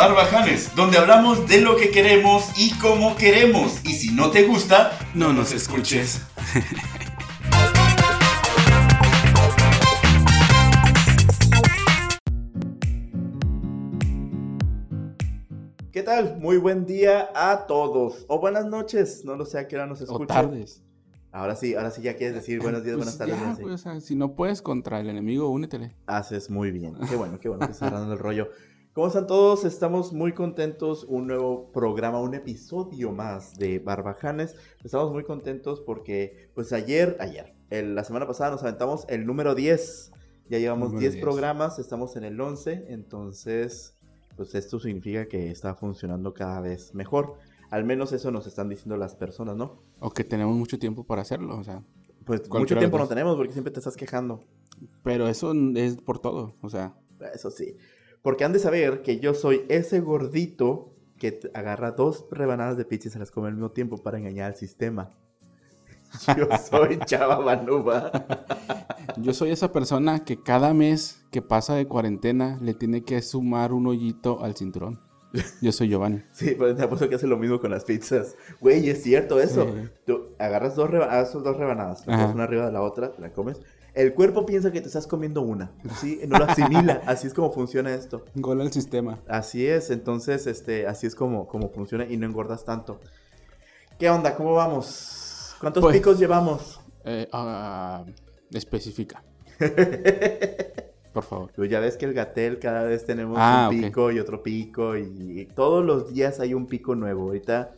Barbajanes, donde hablamos de lo que queremos y cómo queremos. Y si no te gusta, no nos escuches. ¿Qué tal? Muy buen día a todos. O buenas noches, no lo sé a qué hora nos escuchan. O tardes. Ahora sí, ahora sí ya quieres decir buenos días, Pues buenas tardes. ya, pues, o sea, si no puedes contra el enemigo, únetele. Haces muy bien. Qué bueno, qué bueno que estás dando el rollo. ¿Cómo están todos? Estamos muy contentos. Un nuevo programa, un episodio más de Barbajanes. Estamos muy contentos porque, pues ayer, ayer, el- la semana pasada nos aventamos el número 10. Ya llevamos Número 10 10. programas, estamos en el 11. Entonces, pues esto significa que está funcionando cada vez mejor. Al menos eso nos están diciendo las personas, ¿no? O que tenemos mucho tiempo para hacerlo, o sea. Pues mucho tiempo no tenemos porque siempre te estás quejando. Pero eso es por todo, o sea. Eso sí. Porque han de saber que yo soy ese gordito que agarra dos rebanadas de pizza y se las come al mismo tiempo para engañar al sistema. Yo soy Chava Banuba. Yo soy esa persona que cada mes que pasa de cuarentena le tiene que sumar un hoyito al cinturón. Yo soy Giovanni. Sí, pues te apuesto que hace lo mismo con las pizzas. Güey, es cierto eso. Sí. Tú agarras dos, reba- haces dos rebanadas, pones una arriba de la otra, la comes. El cuerpo piensa que te estás comiendo una. Sí, no lo asimila. Así es como funciona esto. Gol al sistema. Así es, entonces, este, así es como, como funciona y no engordas tanto. ¿Qué onda? ¿Cómo vamos? ¿Cuántos Pues- picos llevamos? Eh, ah, especifica, por favor. Pues ya ves que el Gatel cada vez tenemos Ah, un pico y otro pico y, todos los días hay un pico nuevo. Ahorita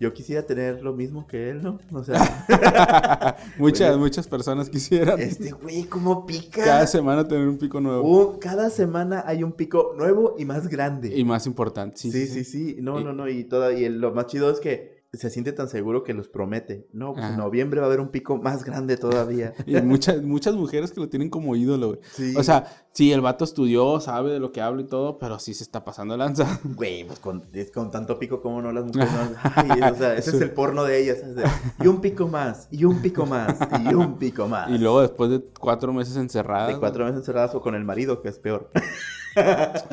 yo quisiera tener lo mismo que él, ¿no? O sea, muchas, Bueno. muchas personas quisieran este güey, ¿cómo pica? cada semana tener un pico nuevo. Cada semana hay un pico nuevo y más grande. Y más importante, sí. Sí, sí, sí. No, Y- no, no. Y, toda, y lo más chido es que se siente tan seguro que los promete. No, pues en noviembre va a haber un pico más grande todavía. Y muchas, muchas mujeres que lo tienen como ídolo, güey. Sí. O sea, sí, el vato estudió, sabe de lo que habla y todo, pero sí se está pasando lanza. Güey, pues con, con tanto pico, como no las mujeres? no? Ay, o sea, ese es el porno de ellas. de, y un pico más, y un pico más, y un pico más. Y luego después de cuatro meses encerradas. De cuatro meses encerradas o con el marido, que es peor.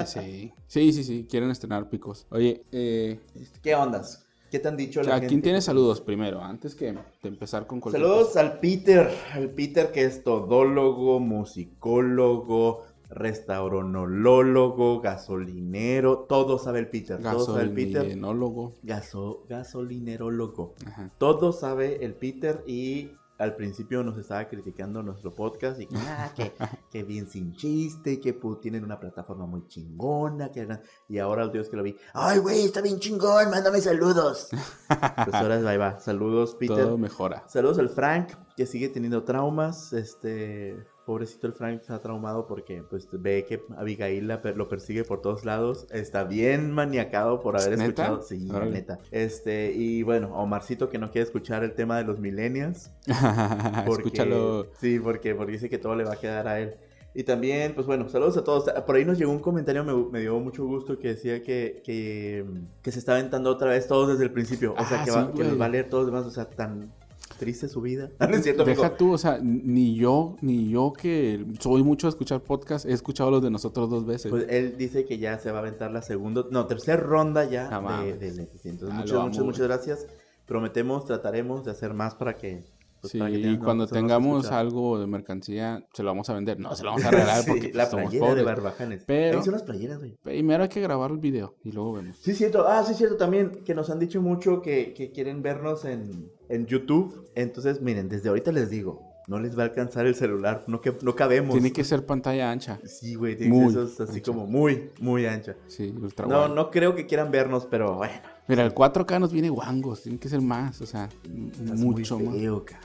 Sí, sí, sí, sí, quieren estrenar picos. Oye, eh, ¿Qué ondas? ¿Qué te han dicho la ¿a gente? quién tiene saludos primero? Antes que de empezar con cualquier Saludos cosa. al Peter, al Peter que es todólogo, musicólogo, restauronologo, gasolinero, todo sabe el Peter, todo sabe el Peter. Gasolinólogo. Gaso, gasolinerólogo. Ajá. Todo sabe el Peter y al principio nos estaba criticando nuestro podcast y que, ah, que, que bien sin chiste, que pu- tienen una plataforma muy chingona, que y ahora el Dios que lo vi, ay güey, está bien chingón, mándame saludos. pues ahora ahí va, saludos Peter. Todo mejora. Saludos al Frank, que sigue teniendo traumas. Este, pobrecito el Frank está traumado porque pues ve que Abigail la lo persigue por todos lados. Está bien maniacado por haber ¿Neta? escuchado. Sí, Órale. neta. Este, y bueno, Omarcito que no quiere escuchar el tema de los millennials. Porque, Escúchalo. Sí, porque, porque dice que todo le va a quedar a él. Y también, pues bueno, saludos a todos. Por ahí nos llegó un comentario, me, me dio mucho gusto, que decía que, que, que se está aventando otra vez todos desde el principio. O sea, Ah, que, va- sí, que nos va a leer todos los demás. O sea, tan triste su vida. No es cierto, amigo. Deja tú, o sea, ni yo, ni yo que soy mucho de escuchar podcast, he escuchado los de nosotros dos veces. Pues él dice que ya se va a aventar la segunda, no, tercera ronda ya No de, de Leticia. Entonces, Ah, muchas, muchas, muchas gracias. Prometemos, trataremos de hacer más para que. Pues, sí, para que y tengan más cuando tengamos algo de mercancía, se lo vamos a vender. No, se lo vamos a regalar Sí, porque pues, la somos playera de pobres. barbajanes. Pero- Ahí son las playeras, güey. Primero hay que grabar el video y luego vemos. Sí, cierto. Ah, sí, cierto también. Que nos han dicho mucho que, que quieren vernos en, en YouTube. Entonces, miren, desde ahorita les digo, no les va a alcanzar el celular. No, que, no cabemos. Tiene que ser pantalla ancha. Sí, güey, tiene que ser así ancha. como muy, muy ancha. Sí, ultra No, no creo que quieran vernos, pero bueno. Mira, el 4K nos viene guangos, tiene que ser más, o sea, Estás mucho muy más. feo, cara.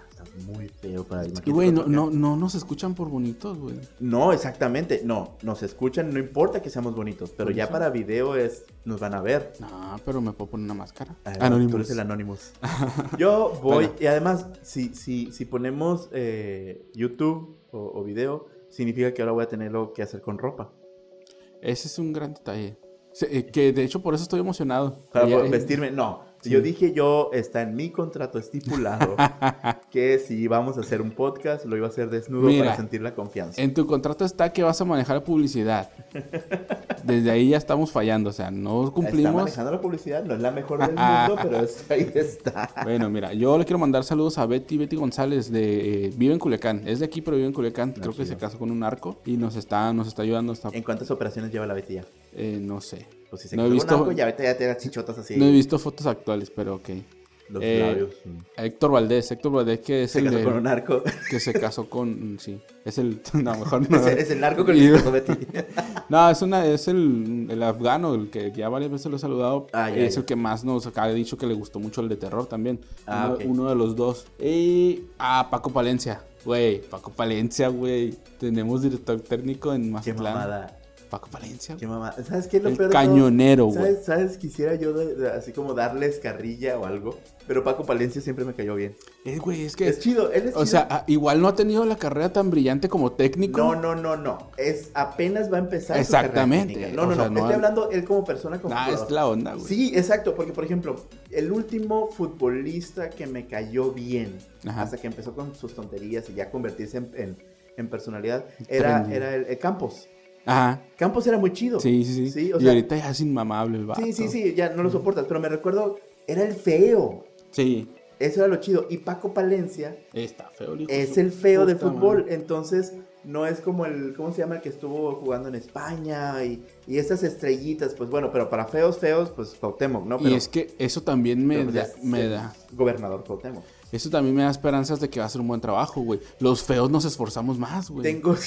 Muy feo para el Y güey, no, no, no nos escuchan por bonitos, güey. No, exactamente. No, nos escuchan, no importa que seamos bonitos, pero ya eso. para video es, nos van a ver. No, pero me puedo poner una máscara. Ah, Anonymous. Tú eres el Anonymous. Yo voy, Bueno. y además, si, si, si ponemos eh, YouTube o, o video, significa que ahora voy a tenerlo que hacer con ropa. Ese es un gran detalle. Eh, que de hecho por eso estoy emocionado. Para eh, vestirme. No, Sí. Yo dije yo, está en mi contrato estipulado que si vamos a hacer un podcast, lo iba a hacer desnudo Mira, para sentir la confianza. En tu contrato está que vas a manejar publicidad. Desde ahí ya estamos fallando, o sea, no Está cumplimos. manejando la publicidad, no es la mejor del mundo, pero es- ahí está. Bueno, mira, yo le quiero mandar saludos a Betty, Betty González, de eh, vive en Culiacán. Es de aquí, pero vive en Culiacán. Creo que se casó con un narco y nos está, nos está ayudando hasta, ¿En cuántas operaciones lleva la Betty ya? eh, no sé. Pues si se No he visto- con algo, ya ahorita ya te da chichotas así. No he visto fotos actuales, pero ok. Los Eh, labios. mm. Héctor Valdés, Héctor Valdés que es Se el casó de- con un narco. que se casó con, mm, sí, es el, no, mejor no. es, el, es el narco con el que. No, es, una, es el, el afgano, el que ya varias veces lo he saludado. Ah, ya, es ya. el que más nos ha dicho que le gustó mucho el de terror también. Ah, uno, de los dos. Y. Ah, Paco Palencia. Güey, Paco Palencia, güey. Tenemos director técnico en Qué Mazatlán. mamada. Paco Palencia. Qué mamada. ¿Sabes qué es lo El peor cañonero, güey. ¿Sabes, ¿Sabes? Quisiera yo de- de- así como darles carrilla o algo. Pero Paco Palencia siempre me cayó bien. Eh, güey, es que. Es chido, él es chido. o sea, ah, igual no ha tenido la carrera tan brillante como técnico. No, no, no, no. Es apenas va a empezar. su Exactamente. carrera. No, no, sea, no. no Estoy ha- hablando él como persona, como Ah, es la onda, güey. Sí, exacto, porque por ejemplo, el último futbolista que me cayó bien, Ajá. hasta que empezó con sus tonterías y ya convertirse en, en- en personalidad, era, Trendy. era el, el Campos. Ajá. Campos era muy chido. Sí, sí, sí. Sí, o y sea- ahorita ya es inmamable el vato. sí, sí, sí, ya no lo soportas, pero me recuerdo, era el feo. Sí. Eso era lo chido. Y Paco Palencia Está feo, el hijo de es el feo de puta fútbol. madre. Entonces, no es como el, ¿cómo se llama? El que estuvo jugando en España y, y esas estrellitas. Pues bueno, pero para feos, feos, pues Cuauhtémoc, ¿no? Pero, y es que eso también me da, me da. Gobernador Cuauhtémoc. Eso también me da esperanzas de que va a ser un buen trabajo, güey. Los feos nos esforzamos más, güey. Tengo.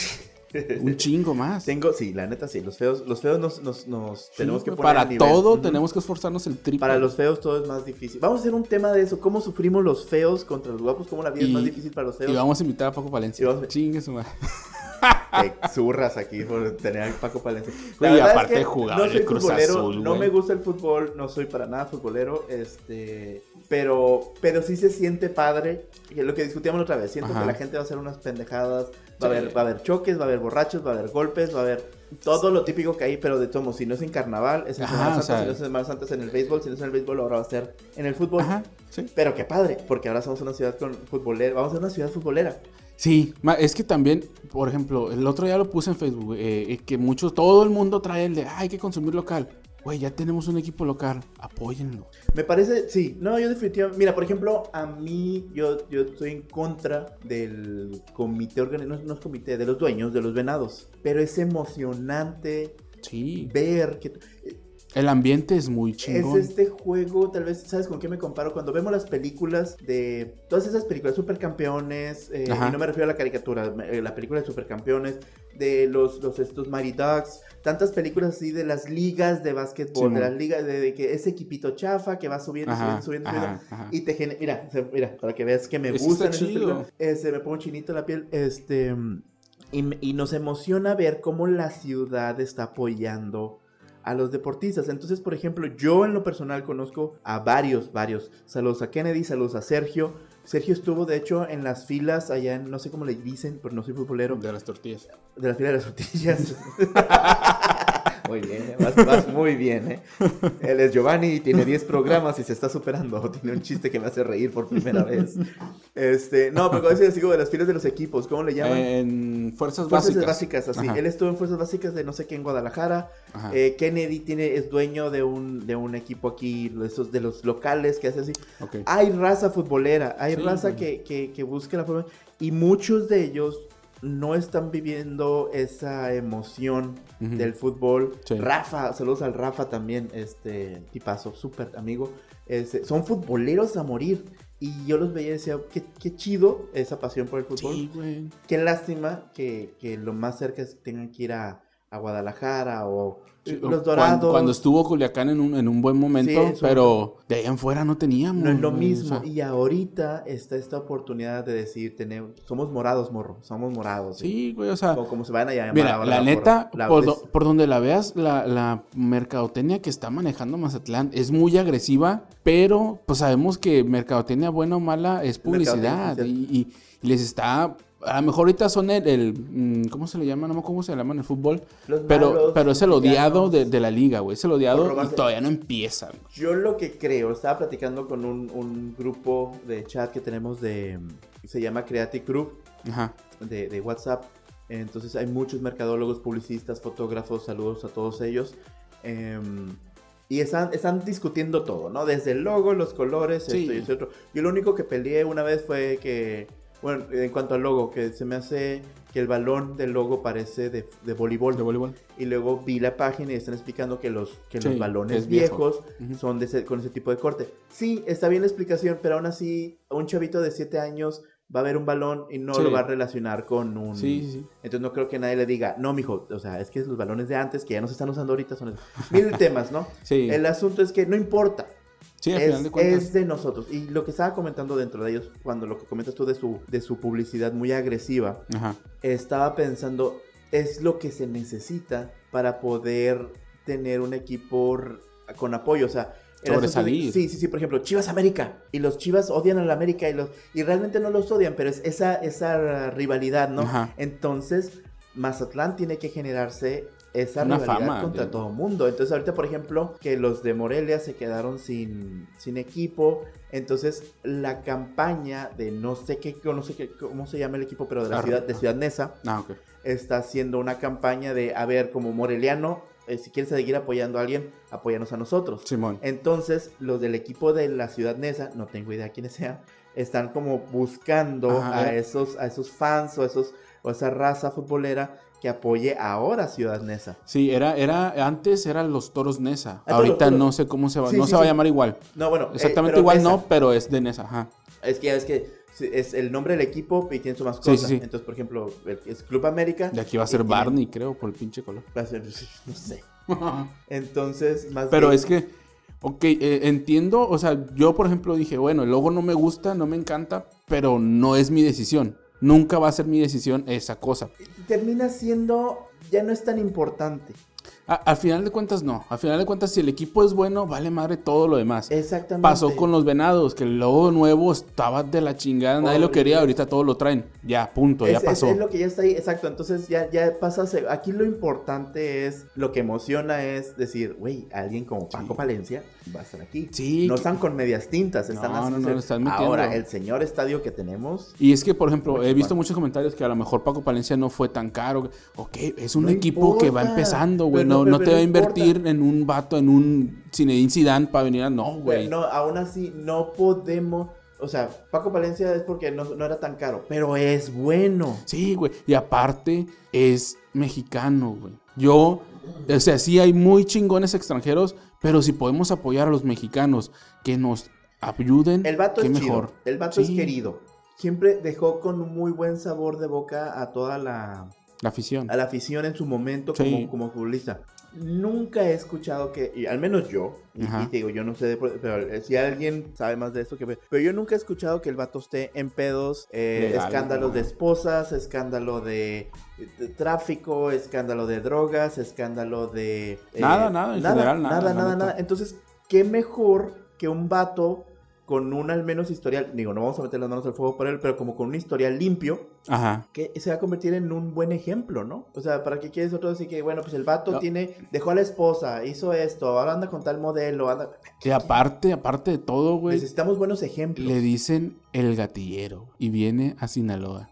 Un chingo más. Tengo, sí, la neta sí. Los feos, los feos nos, nos, nos Sí, tenemos que güey, poner Para nivel. todo tenemos que esforzarnos el triple. Para los feos todo es más difícil. Vamos a hacer un tema de eso. ¿Cómo sufrimos los feos contra los guapos? ¿Cómo la vida es más difícil para los feos? Y vamos a invitar a Paco Palencia. Y vamos a- Chingue su madre. Te zurras aquí por tener a Paco Palencia. La verdad aparte es que jugaba no soy el Cruz futbolero, Azul, no me gusta el fútbol, no soy para nada futbolero, este, pero, pero sí se siente padre. Y lo que discutíamos otra vez. Siento Ajá. que la gente va a hacer unas pendejadas, va Sí. a haber, va a haber choques, va a haber borrachos, va a haber golpes, va a haber todo lo típico que hay, pero de todos, si no es en carnaval, es en Semana Santa, si no es en Semana Santa es en el béisbol, si no es en el béisbol ahora va a ser en el fútbol. Ajá, sí. Pero qué padre, porque ahora somos una ciudad con futbolera, vamos a ser una ciudad futbolera. Sí, es que también, por ejemplo, el otro día lo puse en Facebook, eh, eh, que muchos, todo el mundo trae el de, "Ah, hay que consumir local. Güey, ya tenemos un equipo local, apóyenlo. Me parece, sí, no, yo definitivamente, mira, por ejemplo, a mí, yo, yo estoy en contra del comité no, no es comité, de los dueños, de los venados, pero es emocionante Sí, ver que el ambiente es muy es chingón. este juego, tal vez, ¿sabes con qué me comparo? Cuando vemos las películas de, todas esas películas, Supercampeones, eh, y no me refiero a la caricatura, eh, la película de Supercampeones, de los, los estos Mighty Ducks, tantas películas así de las ligas de básquetbol, Sí, de las ligas, de, de que ese equipito chafa que va subiendo, Ajá, subiendo, subiendo, subiendo. ajá. Y te genera, mira, mira, para que veas que me chido. películas, este, me pongo chinito la piel, este, y, y nos emociona ver cómo la ciudad está apoyando a los deportistas. Entonces, por ejemplo, yo en lo personal conozco a varios, varios. Saludos a Kennedy, saludos a Sergio. Sergio estuvo, de hecho, en las filas allá en, no sé cómo le dicen, pero no soy futbolero, De las tortillas. de la fila de las tortillas. muy bien, ¿eh? vas, vas muy bien, ¿eh? Él es Giovanni tiene 10 programas y se está superando. Tiene un chiste que me hace reír por primera vez. Este, no, pero decía, sigo de las filas de los equipos, ¿cómo le llaman? En fuerzas Fuerzas básicas. básicas, así. Ajá. Él estuvo en Fuerzas Básicas de no sé qué en Guadalajara. Eh, Kennedy tiene, es dueño de un, de un equipo aquí, de, esos, de los locales que hace así. Ok. Hay raza futbolera, hay Sí, raza que, que, que busca la forma. Y muchos de ellos no están viviendo esa emoción del fútbol. Sí. Rafa, saludos al Rafa también, este tipazo, súper amigo. Este, son futboleros a morir. Y yo los veía y decía, qué, qué chido esa pasión por el fútbol. Sí, güey. Qué lástima que, que lo más cerca es que tengan que ir a, a Guadalajara o Sí, los Dorados. Cuando, estuvo Culiacán en un, en un buen momento, Sí, pero de ahí en fuera no teníamos. No es lo mismo. o sea, y ahorita está esta oportunidad de decir, tenemos, somos morados, morro. Somos morados. sí, güey, o sea. O como se van a llamar Mira, ahora la por- neta, la- por, es- do- por donde la veas, la, la mercadotecnia que está manejando Mazatlán es muy agresiva, pero pues sabemos que mercadotecnia buena o mala es publicidad y- y les está A lo mejor ahorita son el, el, mm, ¿cómo se le llama? No me acuerdo cómo se le llama en el fútbol. Los Pero, malos, pero es el odiado de, de la liga, güey. Es el odiado y todavía no empieza. güey. Yo lo que creo, estaba platicando con un, un grupo de chat que tenemos de, se llama Creative Group Ajá. de, de WhatsApp. Entonces hay muchos mercadólogos, publicistas, fotógrafos, saludos a todos ellos. Em, y están, están discutiendo todo, ¿no? Desde el logo, los colores, Sí. esto y esto otro. Yo lo único que peleé una vez fue que, bueno, en cuanto al logo, que se me hace que el balón del logo parece de, de voleibol. De voleibol. Y luego vi la página y están explicando que los, que Sí, los balones es viejo. viejos son de ese- con ese tipo de corte. Sí, está bien la explicación, pero aún así, un chavito de 7 años va a ver un balón y no Sí. lo va a relacionar con un... Sí, sí. Entonces no creo que nadie le diga, no, mijo, o sea, es que los balones de antes que ya no se están usando ahorita son. Mil temas, ¿no? Sí, El asunto es que no importa, sí al es, final de cuentas. es de nosotros. Y lo que estaba comentando dentro de ellos, cuando lo que comentas tú de su, de su publicidad muy agresiva, Ajá. estaba pensando, es lo que se necesita para poder tener un equipo con apoyo, o sea... Sobresalir. Sí, sí, sí, por ejemplo, Chivas América. Y los Chivas odian a la América y, los, y realmente no los odian, pero es esa, esa rivalidad, ¿no? Ajá. Entonces, Mazatlán tiene que generarse esa Una rivalidad fama contra todo mundo. Entonces, ahorita, por ejemplo, que los de Morelia se quedaron sin, sin equipo. Entonces, la campaña de no sé qué, no sé qué, cómo se llama el equipo, pero de la ciudad, de Ciudad Neza, Ah, ok. está haciendo una campaña de, a ver, como moreliano, eh, si quieres seguir apoyando a alguien, apóyanos a nosotros. Simón. Entonces, los del equipo de la ciudad Nesa, no tengo idea quiénes sean, están como buscando Ajá, a eh. esos, a esos fans o esos, o esa raza futbolera que apoye ahora a Ciudad Nesa. Sí, era, era, antes eran los toros Nesa. Ah, Ahorita toros. no sé cómo se va, Sí, no sí, se va a llamar igual. No, bueno, eh, Exactamente igual Nesa. no, pero es de Nesa, ajá. Es que es que es el nombre del equipo y tiene su mascota. Sí, sí, sí. Entonces, por ejemplo, es Club América. De aquí va a ser tiene- Barney, creo, por el pinche color. va a ser- no sé. Entonces, más Pero bien- es que, ok, eh, entiendo, o sea, yo por ejemplo dije, bueno, el logo no me gusta, no me encanta, pero no es mi decisión. Nunca va a ser mi decisión esa cosa. termina siendo, ya no es tan importante. A- al final de cuentas, no. Al final de cuentas, si el equipo es bueno, vale madre todo lo demás. Exactamente. Pasó con los venados, que el logo nuevo estaba de la chingada, nadie lo Horrible. quería, ahorita todos lo traen. Ya, punto, ya Es- pasó. Es, lo que ya está ahí, exacto. Entonces ya, ya pasa. Aquí lo importante es, lo que emociona es decir, güey, alguien como Paco Sí. Palencia va a estar aquí. Sí, No están con medias tintas, están No, no, no, están metiendo. Ahora, el señor estadio que tenemos. Y es que, por ejemplo, he visto muchos comentarios que a lo mejor Paco Palencia no fue tan caro. Ok, es un equipo que va empezando, güey. No, no, te va a invertir importa. en un vato, en un Zinedine Zidane para venir a... No, güey. No, aún así, no podemos. O sea, Paco Palencia es porque no, no era tan caro, pero es bueno. Sí, güey. Y aparte, es mexicano, güey. Yo, o sea, sí hay muy chingones extranjeros, pero si podemos apoyar a los mexicanos que nos ayuden, El vato qué es mejor. chido. El vato es querido. Siempre dejó con un muy buen sabor de boca a toda la, La afición. a la afición en su momento Sí. como, como futbolista. Nunca he escuchado que, y al menos yo, y, te digo, yo no sé, de- pero eh, si alguien sabe más de esto que... Pero yo nunca he escuchado que el vato esté en pedos, eh, Legal, escándalos ajá. de esposas, escándalo de, de tráfico, escándalo de drogas, escándalo de... eh, Nada, nada, en general, nada, Nada, nada, nada. Entonces, ¿qué mejor que un vato con un al menos historial, digo, no vamos a meter las manos al fuego por él, pero como con un historial limpio, Ajá. que se va a convertir en un buen ejemplo, ¿no? O sea, ¿para qué quieres otro así que, bueno, pues el vato No. tiene, dejó a la esposa, hizo esto, ahora anda con tal modelo, anda... Y aparte, aparte de todo, güey, Necesitamos buenos ejemplos. le dicen el gatillero y viene a Sinaloa.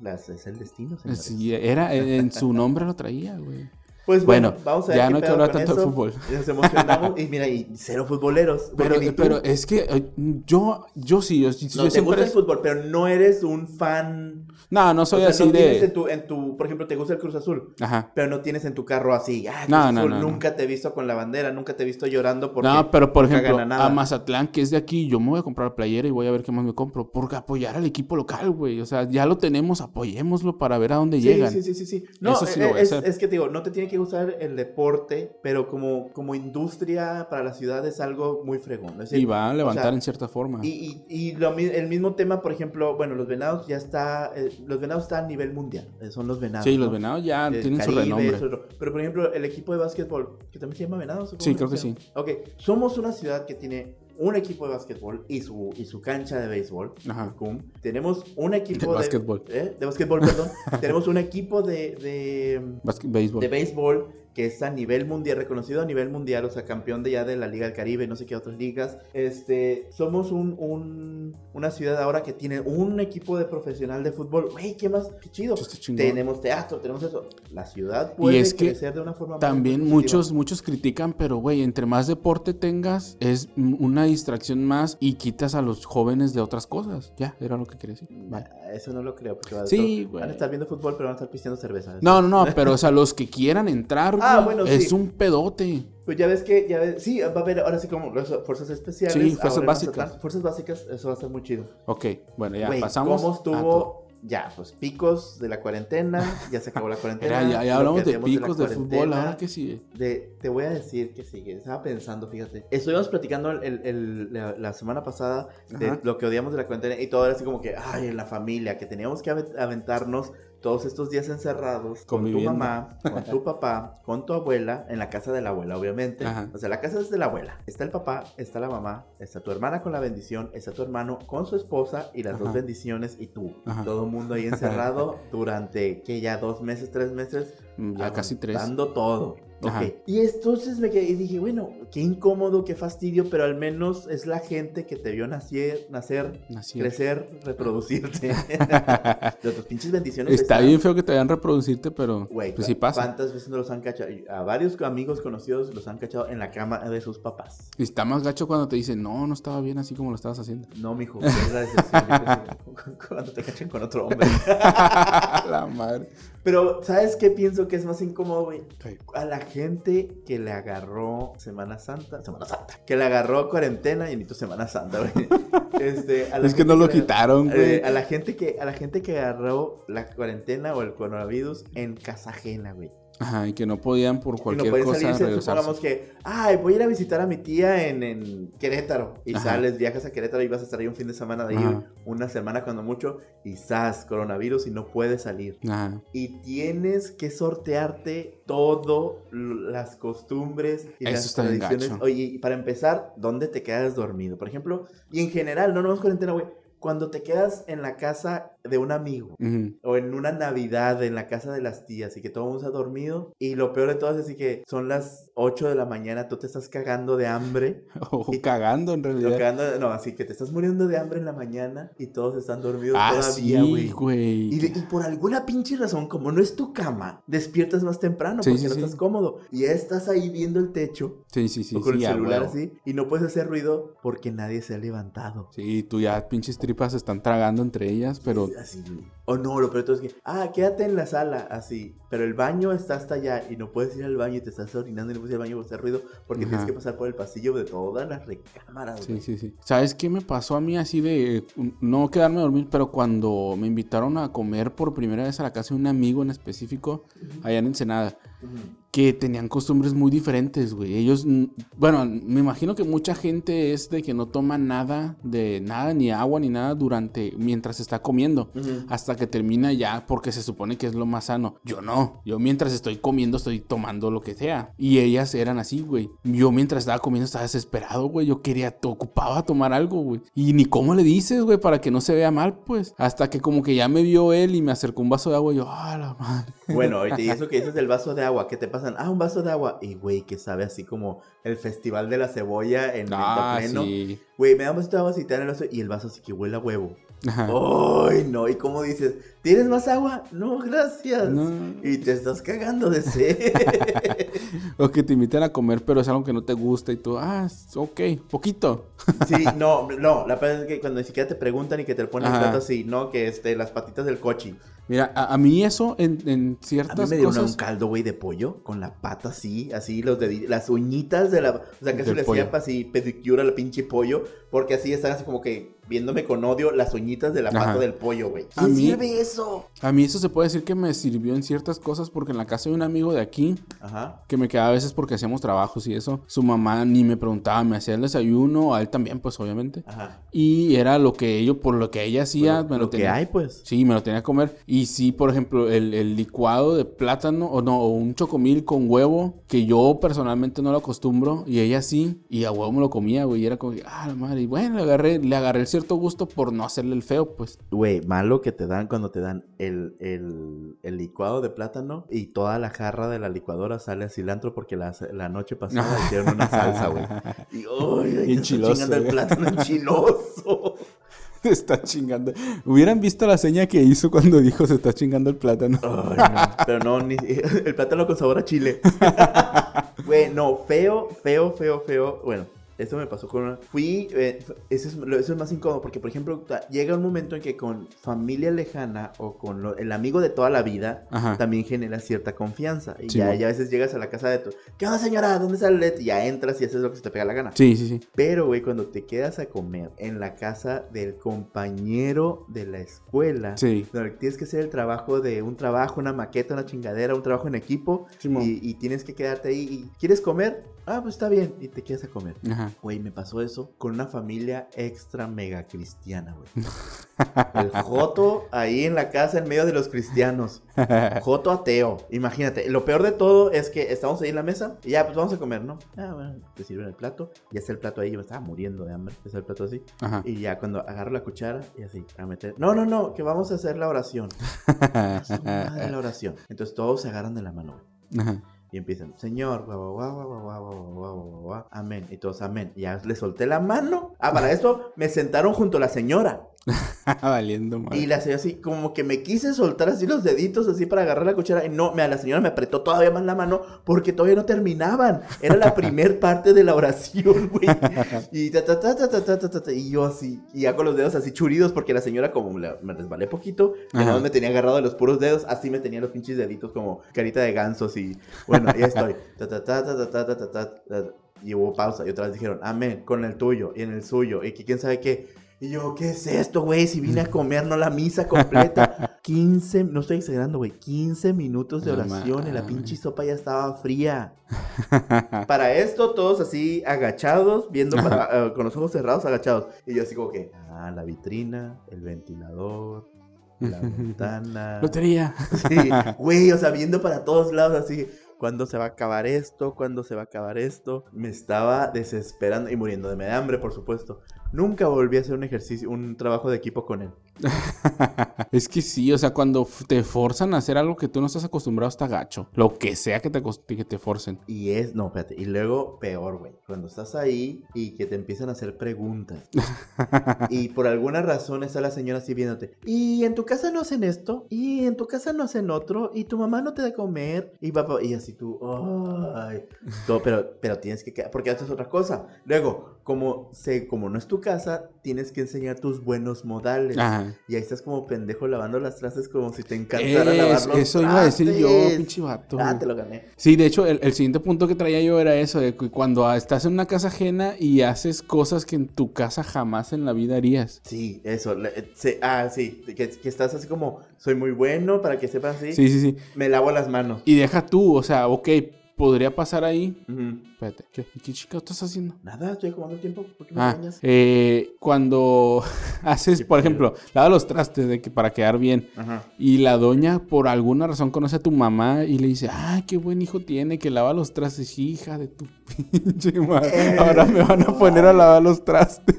Las- es el destino, señores. Sí, era, en su nombre lo traía, güey. Pues bueno, Bueno, vamos a ver ya qué no hay que hablar tanto de fútbol. Nos emocionamos y mira, y cero futboleros. Pero, es que eh, yo, yo sí, yo, yo no, te gusta el fútbol, pero no eres un fan... No, no soy o sea, así no tienes de... en tu, en tu, por ejemplo, te gusta el Cruz Azul, Ajá. pero no tienes en tu carro así, ah, Cruz No, no, Azul, nunca te he visto con la bandera, nunca te he visto llorando porque No, pero por ejemplo, a Mazatlán, que es de aquí, yo me voy a comprar playera y voy a ver qué más me compro. Porque apoyar al equipo local, güey. O sea, ya lo tenemos, apoyémoslo para ver a dónde Sí, llegan. sí, sí, sí, sí. No, Eso sí eh, lo voy a es, hacer. es que te digo, no te tiene que gustar el deporte, pero como, como industria para la ciudad es algo muy fregón. Es decir, Y va a levantar o sea, en cierta forma. Y, y, y lo el mismo tema, por ejemplo, bueno, los venados ya está, eh, los venados están a nivel mundial, eh, son los venados. sí, los venados ya El tienen su renombre. Pero por ejemplo, el equipo de básquetbol, que también se llama Venados. ¿o cómo Sí, creo que sí. Ok, somos una ciudad que tiene un equipo de básquetbol y su, y su cancha de béisbol. Ajá. cum. Tenemos un equipo De de, básquetbol. ¿eh? De básquetbol, perdón. Tenemos un equipo de, de, Basque- béisbol. de béisbol que es a nivel mundial, reconocido a nivel mundial, o sea, campeón de ya de la Liga del Caribe, no sé qué otras ligas. Este, somos un, un- una ciudad ahora que tiene un equipo de profesional de fútbol. Güey, ¿qué más? Qué chido. Chingón. Tenemos teatro, tenemos eso. La ciudad puede es que crecer de una forma También muchos, muchos critican, pero güey, entre más deporte tengas, es una distracción más y quitas a los jóvenes de otras cosas. Ya, era lo que quería decir. Vale. Ah, Eso no lo creo, porque Sí, güey. van a estar viendo fútbol, pero van a estar pisteando cerveza. No, no, no, pero o sea, los que quieran entrar, Ah, bueno, es sí. un pedote. Pues ya ves que, ya ves, sí, va a haber ahora sí como las fuerzas especiales. Sí, fuerzas básicas. Fuerzas básicas, eso va a estar muy chido. Ok, bueno, ya Güey, pasamos. ¿Cómo estuvo? Ya, pues picos de la cuarentena, ya se acabó la cuarentena. Era, ya, ya hablamos de picos de, fútbol, cuarentena, ahora que sí. de- te voy a decir que sigue. Estaba pensando, fíjate. Estuvimos platicando el- el- la, la semana pasada de Ajá. lo que odiamos de la cuarentena y todo era así como que, ay, en la familia, que teníamos que ave- aventarnos todos estos días encerrados con tu mamá, con tu papá, con tu abuela, en la casa de la abuela, obviamente. Ajá. O sea, la casa es de la abuela. Está el papá, está la mamá, está tu hermana con la bendición, está tu hermano con su esposa y las Ajá. dos bendiciones y tú. Ajá. todo el mundo ahí encerrado durante, que ya dos meses, tres meses. Mm, Ya casi tres. Dando todo. Y entonces me quedé y dije, bueno, qué incómodo, qué fastidio, pero al menos es la gente que te vio nacer, nacer, crecer, reproducirte. de tus pinches bendiciones. Está están- bien feo que te vayan a reproducirte, pero Güey, pues sí pasa. ¿cuántas veces no los han cachado? A varios amigos conocidos los han cachado en la cama de sus papás. Y está más gacho cuando te dicen, no, no estaba bien así como lo estabas haciendo. No, mijo, es la decepción. Cuando te cachen con otro hombre. La madre. Pero, ¿sabes qué pienso que es más incómodo, güey? Sí. A la gente que le agarró Semana Santa, Semana Santa, que le agarró cuarentena y ni tu Semana Santa, güey. Este, a la Es que no lo quitaron, güey. eh, a la gente que a la gente que agarró la cuarentena o el coronavirus en casa ajena, güey. Ajá, y que no podían por Y no cualquier pueden cosa salirse, supongamos que, ay, voy a ir a visitar a mi tía en, en Querétaro. Y Ajá. sales, viajas a Querétaro y vas a estar ahí un fin de semana de ahí, Ajá. una semana cuando mucho, y sas, coronavirus y no puedes salir. Ajá. Y tienes que sortearte todo las costumbres y Eso las está tradiciones. Oye, y para empezar, ¿dónde te quedas dormido? Por ejemplo, y en general, no nomás cuarentena, güey. Cuando te quedas en la casa de un amigo Ujú. o en una Navidad en la casa de las tías y que todo el mundo está dormido y lo peor de todo es así que son las 8 de la mañana, tú te estás cagando de hambre. O Y- cagando en realidad. cagando- no, así que te estás muriendo de hambre en la mañana y todos están dormidos Ah, todavía, sí, güey. güey. Y, por alguna pinche razón, como no es tu cama, despiertas más temprano Sí, porque sí, no sí. estás cómodo. Y ya estás ahí viendo el techo Sí, sí, sí. o con sí, el celular así y no puedes hacer ruido porque nadie se ha levantado. Sí, tú ya pinches tripas se están tragando entre ellas, pero o no, lo peor todo es que, ah, quédate en la sala, así. Pero el baño está hasta allá y no puedes ir al baño y te estás orinando y no puedes ir al baño por hacer ruido porque Ajá. tienes que pasar por el pasillo de todas las recámaras. Sí, güey. sí, sí. ¿Sabes qué me pasó a mí así de mm, no quedarme a dormir, pero cuando me invitaron a comer por primera vez a la casa de un amigo en específico, allá en Ensenada, que tenían costumbres muy diferentes, güey. Ellos, mm, bueno, me imagino que mucha gente es de que no toma nada, de nada, ni agua, ni nada durante, mientras está comiendo. Hasta que termina ya, porque se supone que es lo más sano. Yo no. Yo mientras estoy comiendo, estoy tomando lo que sea. Y ellas eran así, güey. Yo mientras estaba comiendo estaba desesperado, güey. Yo quería, te ocupaba tomar algo, güey. Y ni cómo le dices, güey, para que no se vea mal, pues. Hasta que como que ya me vio él y me acercó un vaso de agua. Y yo, ah, la madre. Bueno, ahorita, y eso que dices del vaso de agua, ¿qué te pasan? Ah, un vaso de agua. Y, güey, que sabe así como el festival de la cebolla en Ah, pleno. sí. Güey, me da un vasito dan el vaso y el vaso así que huele a huevo. Ajá. ¡Ay, no! ¿Y cómo dices? ¿Tienes más agua? No, gracias. No. Y te estás cagando de sed. O que te invitan a comer, pero es algo que no te gusta y tú, ah, ok, poquito. sí, no, no. La verdad es que cuando ni siquiera te preguntan y que te ponen el Ajá. plato así, ¿no? Que este, las patitas del cochi. Mira, a, a mí eso en, en A ciertas mí me dieron cosas... un caldo, güey, de pollo con la pata así, así, los dedi- las uñitas de la. O sea, Del le hacía así pedicura al pinche pollo, porque así están así como que viéndome con odio las uñitas de la pata Ajá. del pollo, güey. A ¿Quién mí- sirve eso? A mí eso se puede decir que me sirvió en ciertas cosas porque en la casa de un amigo de aquí Ajá. que me quedaba a veces porque hacíamos trabajos y eso, su mamá ni me preguntaba, me hacía el desayuno, a él también, pues obviamente. Ajá. Y era lo que ellos, por lo que ella hacía, Lo- me lo, lo que tenía. hay, pues. Sí, me lo tenía que comer. Y sí, por ejemplo, el, el licuado de plátano, o no, o un chocomil con huevo, que yo personalmente no lo acostumbro, y ella sí, y a huevo me lo comía, güey, y era como, que, ah, la madre, y bueno, le agarré, le agarré el cierto gusto por no hacerle el feo, pues. Güey, malo que te dan cuando te dan el, el, el licuado de plátano y toda la jarra de la licuadora sale a cilantro porque la, la noche pasada hicieron una salsa, güey. Y, ¡ay, ay, Bien te está chiloso, chingando el plátano enchiloso. Te está chingando. Hubieran visto la seña que hizo cuando dijo se está chingando el plátano. No. Pero no, ni, el plátano con sabor a chile. Güey, no, feo, feo, feo, feo. Bueno, eso me pasó con una... Fui... eh, eso, es, lo- eso es más incómodo porque, por ejemplo, llega un momento en que con familia lejana o con lo- el amigo de toda la vida Ajá. también genera cierta confianza. Y Sí, ya, ya a veces llegas a la casa de tu... ¿Qué onda, señora? ¿Dónde sale el leche? Y ya entras y haces lo que se te pega la gana. Sí, sí, sí. Pero, güey, cuando te quedas a comer en la casa del compañero de la escuela... Sí. donde tienes que hacer el trabajo de un trabajo, una maqueta, una chingadera, un trabajo en equipo y, y tienes que quedarte ahí y ¿quieres comer? Ah, pues está bien y te quedas a comer. Ajá. Güey, me pasó eso con una familia extra mega cristiana, güey. El Joto ahí en la casa en medio de los cristianos. Joto ateo. Imagínate, lo peor de todo es que estamos ahí en la mesa y ya, pues vamos a comer, ¿no? Ah, bueno, te sirven el plato. Ya está el plato ahí, yo me estaba muriendo de hambre. Está el plato así. Ajá. Y ya cuando agarro la cuchara y así, a meter. No, no, no, que vamos a hacer la oración. La oración. Entonces todos se agarran de la mano. güey. Ajá. Y empiezan, Señor, guau, amén. Y todos, amén. Y ya le solté la mano. Ah, para esto me sentaron junto a la señora. Valiendo. Y la señora así, como que me quise soltar así los deditos así para agarrar la cuchara. Y no, mira, la señora me apretó todavía más la mano porque todavía no terminaban. Era la primer parte de la oración, güey. Y ta, ta, ta, ta, ta, ta, ta, ta, y yo así, y ya con los dedos así churidos porque la señora como la- me resbalé poquito, me tenía agarrado de los puros dedos, así me tenía los pinches deditos como carita de gansos y bueno, ya estoy. Ta, ta, ta, ta, ta, ta, ta, ta, ta. Y hubo pausa y otra vez dijeron, amén, con el tuyo y en el suyo y que quién sabe qué. Y yo, ¿qué es esto, güey? Si vine a comer, no la misa completa. 15, no estoy exagerando, güey. 15 minutos de No oración y la pinche sopa ya estaba fría. Para esto, todos así agachados, viendo para- eh, con los ojos cerrados, agachados. Y yo así como que, ah, la vitrina, el ventilador, la ventana. Lotería. Sí, güey, o sea, viendo para todos lados así. ¿Cuándo se va a acabar esto? ¿Cuándo se va a acabar esto? Me estaba desesperando y muriendo de hambre, por supuesto. Nunca volví a hacer un ejercicio, un trabajo de equipo con él. es que sí, o sea, cuando te forzan a hacer algo que tú no estás acostumbrado está gacho. Lo que sea que te, que te forcen. Y es, no, espérate, y luego peor, güey. Cuando estás ahí y que te empiezan a hacer preguntas. y por alguna razón está la señora así viéndote. Y en tu casa no hacen esto. Y en tu casa no hacen otro. Y tu mamá no te da comer. Y papá, y así tú, ay. Todo, pero, pero tienes que quedar, porque esto es otra cosa. Luego, como, se, como no es tu casa, tienes que enseñar tus buenos modales. Ajá. Y ahí estás como pendejo lavando las trastes como si te encantara lavar Es- los eso iba a decir yo, trastes. pinche vato. Ah, te lo gané. Sí, de hecho, el, el siguiente punto que traía yo era eso, de que cuando estás en una casa ajena y haces cosas que en tu casa jamás en la vida harías. Sí, eso. le- se- ah, sí. Que, que estás así como, soy muy bueno, para que sepan así. Sí, sí, sí. Me lavo las manos. Y deja tú, o sea, ok, podría pasar ahí. Espérate, ¿qué, ¿qué chica estás haciendo? Nada, estoy acabando el tiempo. ¿Por qué me Ah, eh, cuando haces, por ejemplo, lava los trastes de que para quedar bien. Ajá. Y la doña, por alguna razón, conoce a tu mamá y le dice, ay, qué buen hijo tiene, que lava los trastes. Hija de tu pinche madre. Eh, Ahora me van a poner a lavar los trastes.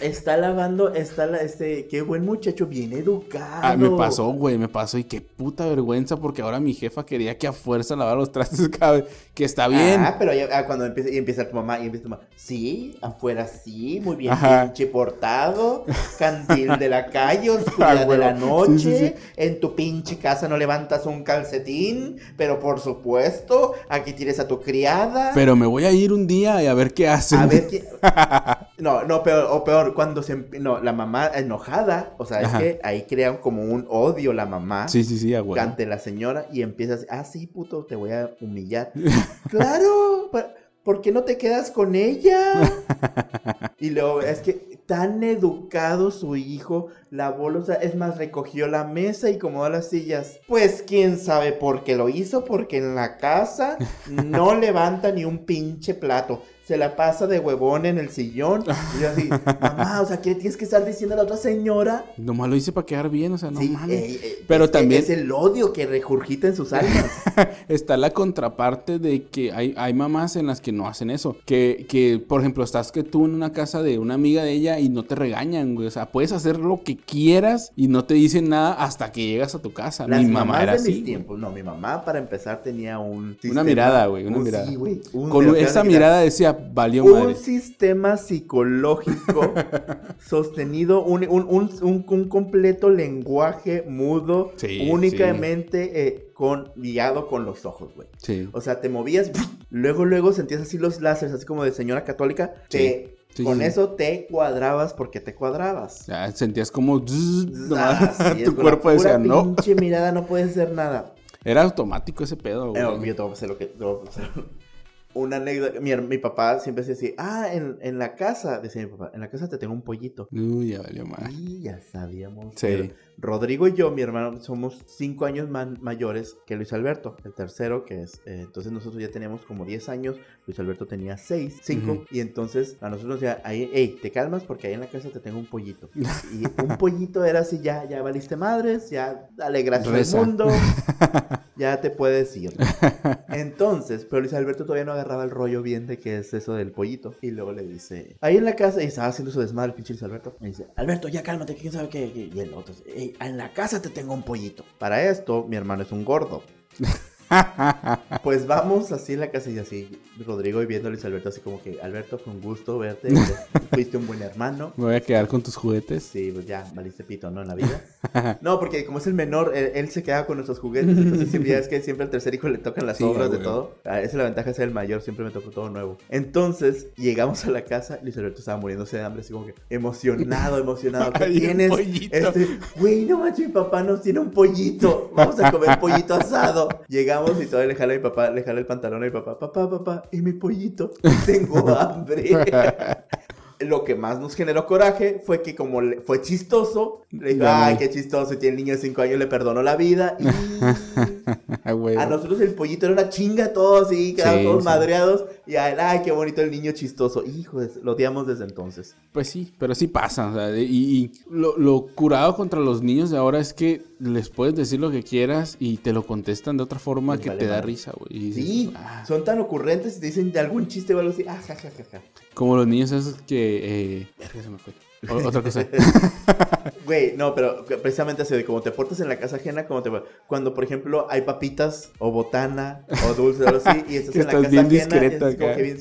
Está lavando, está la, este, qué buen muchacho, bien educado. Ah, me pasó, güey, me pasó. Y qué puta vergüenza, porque ahora mi jefa quería que a fuerza lavara los trastes cada vez. Que está bien. Ah, pero ya, ah, cuando empieza, y empieza tu mamá, y empieza tu mamá, sí, afuera sí, muy bien, pinche portado, cantil de la calle, Ah, oscuridad de la huevo. Sí, sí, noche, sí. en tu pinche casa no levantas un calcetín, pero por supuesto, aquí tienes a tu criada. Pero me voy a ir un día y a ver qué hacen. A ver qué. No, no, peor, o peor, cuando se. No, la mamá enojada. O sea, Ajá. es que ahí crean como un odio la mamá Sí, sí, sí, a huevo. ante la señora y empiezas. Ah, sí, puto, te voy a humillar. claro, ¿por qué no te quedas con ella? y luego, es que tan educado su hijo, la bolsa, es más, recogió la mesa y acomodó las sillas. Pues quién sabe por qué lo hizo, porque en la casa no levanta ni un pinche plato. Se la pasa de huevón en el sillón. Y yo así, mamá, o sea, ¿qué le tienes que estar diciendo a la otra señora? Nomás lo hice para quedar bien, o sea, no Sí, mames. eh, eh, Pero es- también- Es el odio que regurgita en sus almas. Está la contraparte de que hay, hay mamás en las que no hacen eso. Que, que, por ejemplo, estás que tú en una casa de una amiga de ella y no te regañan, güey. O sea, puedes hacer lo que quieras y no te dicen nada hasta que llegas a tu casa. Las Mi mamá era de así. mis tiempos. No, mi mamá para empezar tenía un Una mirada, güey, una un- mirada. Sí, güey. un- Con pero esa mirada decía, valió Un madre. sistema psicológico sostenido, un, un- un- un- completo lenguaje mudo, Sí, únicamente eh, con, guiado con los ojos, güey. Sí. O sea, te movías, luego, luego sentías así los láseres, así como de señora católica. Te, Sí, con sí, eso te cuadrabas porque te cuadrabas. Ya sentías como zzz, Ah, sí, tu cuerpo decía, no. pinche mirada no puede ser nada. Era automático ese pedo, güey. Eh, yo te voy a hacer lo que. te voy a hacer. Una anécdota. Mi, mi papá siempre decía así: Ah, en, en la casa, decía mi papá, en la casa te tengo un pollito. Uy, ya valió madre. Y ya sabíamos. Sí. Pero Rodrigo y yo, mi hermano, somos cinco años man- mayores que Luis Alberto, el tercero, que es. eh, entonces nosotros ya teníamos como 10 años, Luis Alberto tenía 6, 5, Ujú. y entonces a nosotros ya, ahí, hey, te calmas porque ahí en la casa te tengo un pollito. Y un pollito era así: ya, ya valiste madres, ya alegraste Reza. el mundo, ya te puedes ir. Entonces, pero Luis Alberto todavía no agarraba el rollo bien de qué es eso del pollito. Y luego le dice, ahí en la casa, y estaba haciendo su desmadre el pinche Luis Alberto. Y dice, Alberto, ya cálmate, que quién sabe qué. qué". Y el otro, "Ey, en la casa te tengo un pollito. Para esto, mi hermano es un gordo. Pues vamos así en la casa y así, Rodrigo y viendo a Luis Alberto así como que, Alberto, con gusto verte, fuiste un buen hermano. Me voy a quedar con tus juguetes. Sí, pues ya, valiste pito, ¿no? En la vida. No, porque como es el menor, él, él se queda con nuestros juguetes. Entonces, siempre, ya es que siempre al tercer hijo le tocan las Sí, obras de todo. Ah, esa es la ventaja de ser el mayor, siempre me tocó todo nuevo. Entonces, llegamos a la casa, Luis Alberto estaba muriéndose de hambre, así como que emocionado, emocionado. ¿Qué Ay, un tienes? Este, güey, no manches, mi papá nos tiene un pollito. Vamos a comer pollito asado. Llegamos y todavía le jala mi papá, le jala el pantalón a mi papá. Papá, papá, y mi pollito. Tengo hambre. Lo que más nos generó coraje fue que como le- fue chistoso, le dijo, ay, qué chistoso, y tiene el niño de 5 años, le perdonó la vida. Y a nosotros el pollito era una chinga todos, y quedaban Sí, todos sí. madreados. Y a él, ay, qué bonito el niño chistoso. Hijo, lo odiamos desde entonces. Pues sí, pero sí pasa. o sea, de- y y lo, lo curado contra los niños de ahora es que les puedes decir lo que quieras y te lo contestan de otra forma que vale te da risa, güey. Dices, Sí, "Ah". son tan ocurrentes y te dicen de algún chiste o algo así. Ah, ja, ja, ja, ja. Como los niños esos que... Eh... verga, se me fue. O- otra cosa. Güey, no, pero precisamente así de como te portas en la casa ajena, como te cuando por ejemplo hay papitas o botana o dulce o algo así y estás Que en la estás casa bien ajena, es como acá. que bien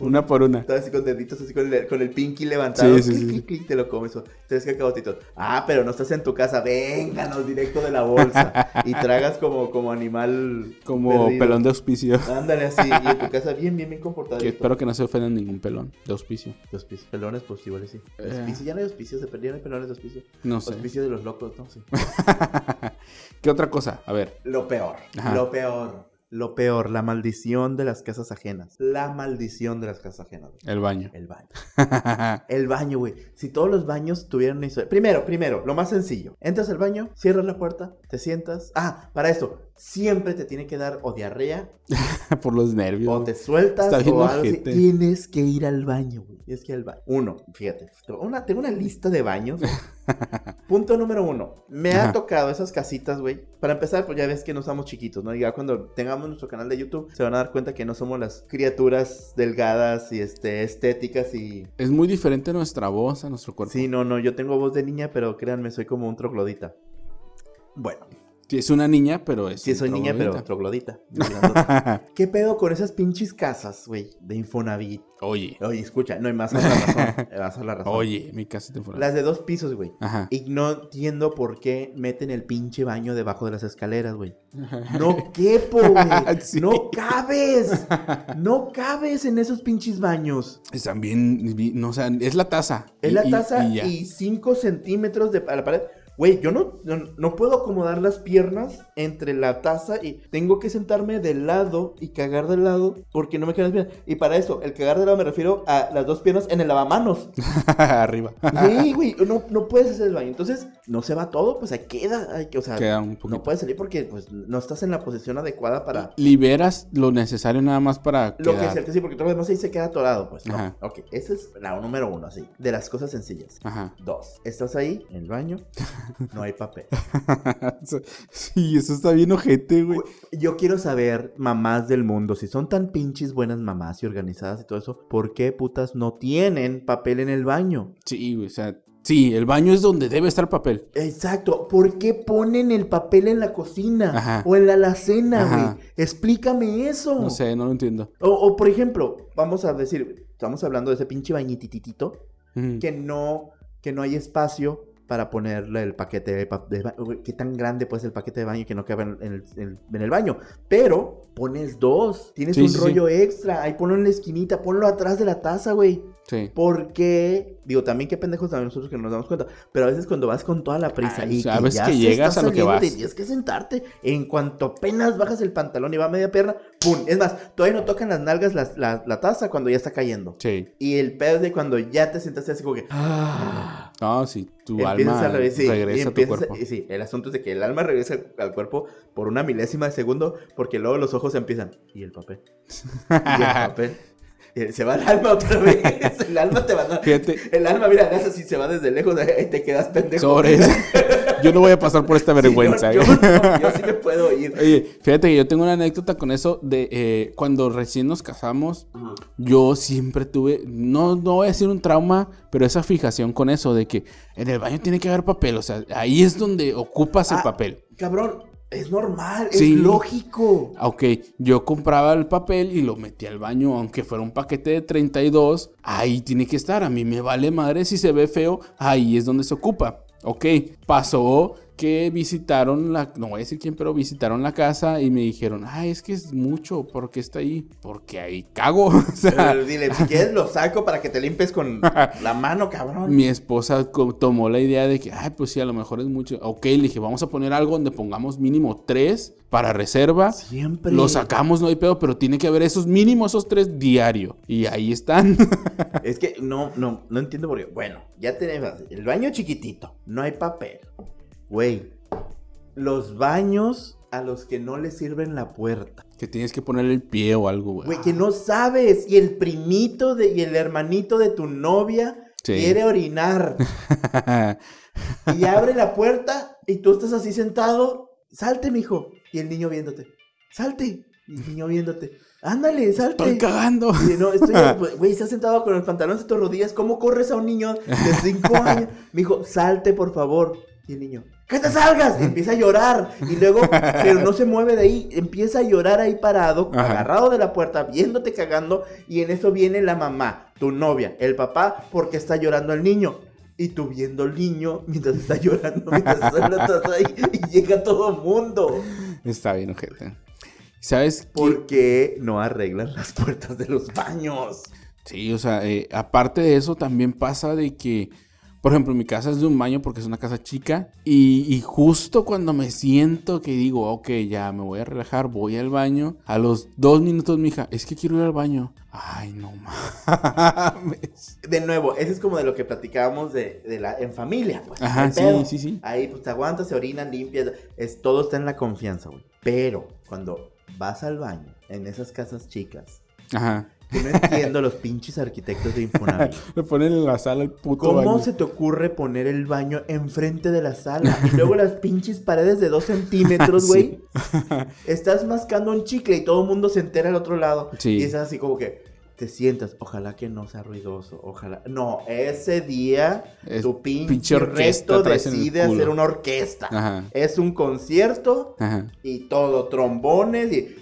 uno, Una por una. Estás así con deditos así con el, con el pinky levantado, Sí, sí, clic, sí. clic, clic, te lo comes. Tres cacahuatitos. Ah, pero no estás en tu casa, vénganos directo de la bolsa. y tragas como, como animal Como perdido. pelón de auspicio. Ándale así, y en tu casa bien, bien, bien comportado. Que espero que no se ofendan ningún pelón de auspicio. Los pis- pelones, pues igual sí. Eh. Auspicio, ya no hay auspicios, de no hay pelones de auspicio. No sé. Auspicio de los locos, no sé. ¿Qué otra cosa? A ver. Lo peor, Ajá. lo peor, lo peor, la maldición de las casas ajenas. La maldición de las casas ajenas. güey. El baño. El baño. El baño, güey. Si todos los baños tuvieran una historia. Primero, primero, lo más sencillo. Entras al baño, cierras la puerta, te sientas. Ah, para esto, siempre te tiene que dar o diarrea, Por los nervios. o te sueltas, o algo así. ojete. Tienes que ir al baño, güey. Tienes que ir al baño. Uno, fíjate. Una, tengo una lista de baños. Punto número uno. Me ha tocado esas casitas, güey. Para empezar, pues ya ves que no somos chiquitos, ¿no? Y ya cuando tengamos nuestro canal de YouTube, se van a dar cuenta que no somos las criaturas delgadas y este, estéticas y... Es muy diferente nuestra voz a nuestro cuerpo. Sí, no, no, yo tengo voz de niña, pero créanme, soy como un troglodita. Bueno, Sí, es una niña, pero es. sí un soy niña, pero troglodita. ¿Qué pedo con esas pinches casas, güey? De Infonavit. Oye. Oye, escucha, no, y más a la razón. Vas a la razón. Oye, mi casa te fuera. Las de dos pisos, güey. Ajá. Y no entiendo por qué meten el pinche baño debajo de las escaleras, güey. No quepo, güey. Sí. No cabes. No cabes en esos pinches baños. Están bien, bien- no, o sea, es la taza. Es Y- la taza y 5 centímetros de a la pared. Güey, yo no, no, no puedo acomodar las piernas entre la taza y tengo que sentarme de lado y cagar de lado porque no me quedan las piernas. Y para eso, el cagar de lado me refiero a las dos piernas en el lavamanos. Arriba. Sí, güey, no, no puedes hacer el baño. Entonces, no se va todo, pues ahí queda. que- o sea, Queda un no puedes salir porque pues no estás en la posición adecuada para... Liberas lo necesario nada más para Lo que quedar. que sí, porque todo lo demás ahí se queda atorado, pues. No. Ajá. Ok, esa es la número uno, así. De las cosas sencillas. Ajá. Dos, estás ahí en el baño, no hay papel. sí, eso está bien ojete, güey. Yo quiero saber, mamás del mundo, si son tan pinches buenas mamás y organizadas y todo eso, ¿por qué putas no tienen papel en el baño? Sí, güey, o sea, sí, el baño es donde debe estar papel. Exacto, ¿por qué ponen el papel en la cocina Ajá. o en la alacena, güey? Explícame eso. No sé, no lo entiendo. O, o, por ejemplo, vamos a decir, estamos hablando de ese pinche bañititito Ujú. que no, que no hay espacio para ponerle el paquete de, baño. ¿Qué tan grande puede ser el paquete de baño que no cabe en el, en- en el baño? Pero pones dos, tienes Sí, un sí, sí. rollo extra, ahí ponlo en la esquinita, ponlo atrás de la taza, güey. Sí. Porque, digo, también qué pendejos también nosotros que no nos damos cuenta, pero a veces cuando vas con toda la prisa Ah, y o sea, a veces ya que llegas a lo que vas. Tienes que sentarte, en cuanto apenas bajas el pantalón y va a media pierna, ¡pum! Es más, todavía no tocan las nalgas la, la- la taza cuando ya está cayendo. Sí. Y el pedo es de cuando ya te sentaste así como que... ¡Ah! No, sí, tu Empiezas alma sí, y regresa a tu a- cuerpo. y sí, el asunto es de que el alma regresa al, al cuerpo por una milésima de segundo, porque luego los ojos empiezan. ¿Y el papel? ¿Y el papel? Se va el alma otra vez. El alma te va a... Fíjate, El alma, mira, le haces así, se va desde lejos, ahí te quedas pendejo. sobre eso. Yo no voy a pasar por esta Sí, vergüenza. yo, ¿eh? yo no, yo sí me puedo ir. Oye, fíjate que yo tengo una anécdota con eso de eh, cuando recién nos casamos, yo siempre tuve, no, no voy a decir un trauma, pero esa fijación con eso de que en el baño tiene que haber papel, o sea, ahí es donde ocupas el Ah. papel. Cabrón, es normal, Sí. es lógico. Ok, yo compraba el papel y lo metía al baño, aunque fuera un paquete de 32, ahí tiene que estar. A mí me vale madre si se ve feo, ahí es donde se ocupa. Ok, pasó que visitaron la, no voy a decir quién, pero visitaron la casa y me dijeron, ay, es que es mucho, ¿por qué está ahí? Porque ahí cago. O sea, dile, si quieres lo saco para que te limpies con la mano, cabrón. mi esposa tomó la idea de que, ay, pues sí, a lo mejor es mucho. Ok, le dije, vamos a poner algo donde pongamos mínimo tres para reserva. Siempre. Lo sacamos, no hay pedo, pero tiene que haber esos mínimos, esos tres diario. Y ahí están. Es que no, no, no entiendo por qué. Bueno, ya tenemos el baño chiquitito, no hay papel. Güey, los baños a los que no le sirven la puerta. que tienes que ponerle el pie o algo, güey. Güey, que no sabes. Y el primito de, y el hermanito de tu novia Sí. quiere orinar. Y abre la puerta y tú estás así sentado. Salte, mijo. Y el niño viéndote. Salte. Y el niño viéndote. Ándale, salte. Estoy cagando. Y no, estoy, güey, estás sentado con los pantalones de tus rodillas. ¿Cómo corres a un niño de 5 años? Me dijo, salte, por favor. Y el niño, ¡que te salgas! Y empieza a llorar. Y luego, pero no se mueve de ahí. Empieza a llorar ahí parado, Ajá. agarrado de la puerta, viéndote cagando. Y en eso viene la mamá, tu novia, el papá, porque está llorando el niño. Y tú viendo al niño mientras está llorando, mientras estás ahí. Y llega todo el mundo. Está bien, ojete. ¿Sabes? qué? ¿Por qué no arreglan las puertas de los baños? Sí, o sea, eh, aparte de eso, también pasa de que, por ejemplo, mi casa es de un baño porque es una casa chica. Y, y justo cuando me siento que digo, ok, ya me voy a relajar, voy al baño. A los dos minutos, mija, es que quiero ir al baño. Ay, no mames. De nuevo, ese es como de lo que platicábamos de, de la, en familia, pues. Ajá, sí, sí, sí. Ahí pues te aguantas, se orinan, limpias, es, todo está en la confianza, güey. Pero cuando vas al baño, en esas casas chicas, Ajá. No entiendo los pinches arquitectos de Infonavit. Le ponen en la sala el puto ¿Cómo baño. se te ocurre poner el baño enfrente de la sala? Y luego las pinches paredes de dos centímetros, güey. Estás mascando un chicle y todo el mundo se entera al otro lado. Sí. Y es así como que te sientas, ojalá que no sea ruidoso, ojalá. No, ese día Es tu pinche, pinche orquesta decide hacer una orquesta. Ajá. Es un concierto Ajá. y todo, trombones y...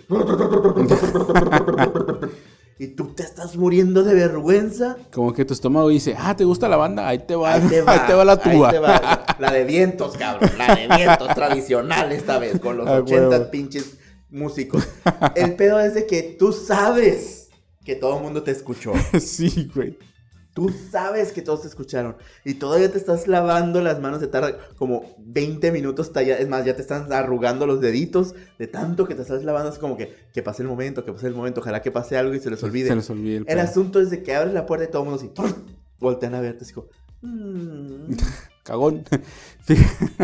y tú te estás muriendo de vergüenza. Como que tu estómago dice, ah, ¿te gusta la banda? Ahí te va, Ahí te va, la ahí tuba. te va. La de vientos, cabrón. La de vientos tradicional esta vez, con los Ah, 80 huevo. pinches músicos. El pedo es de que tú sabes que todo el mundo te escuchó. sí, güey. Tú sabes que todos te escucharon y todavía te estás lavando las manos, te tarda como 20 minutos, talla- es más, ya te están arrugando los deditos de tanto que te estás lavando, es como que, que pase el momento, que pase el momento, ojalá que pase algo y se les olvide. Se les olvide el asunto es de que abres la puerta y todo el mundo así, voltean a verte, así como, "Mm". Cagón. Sí.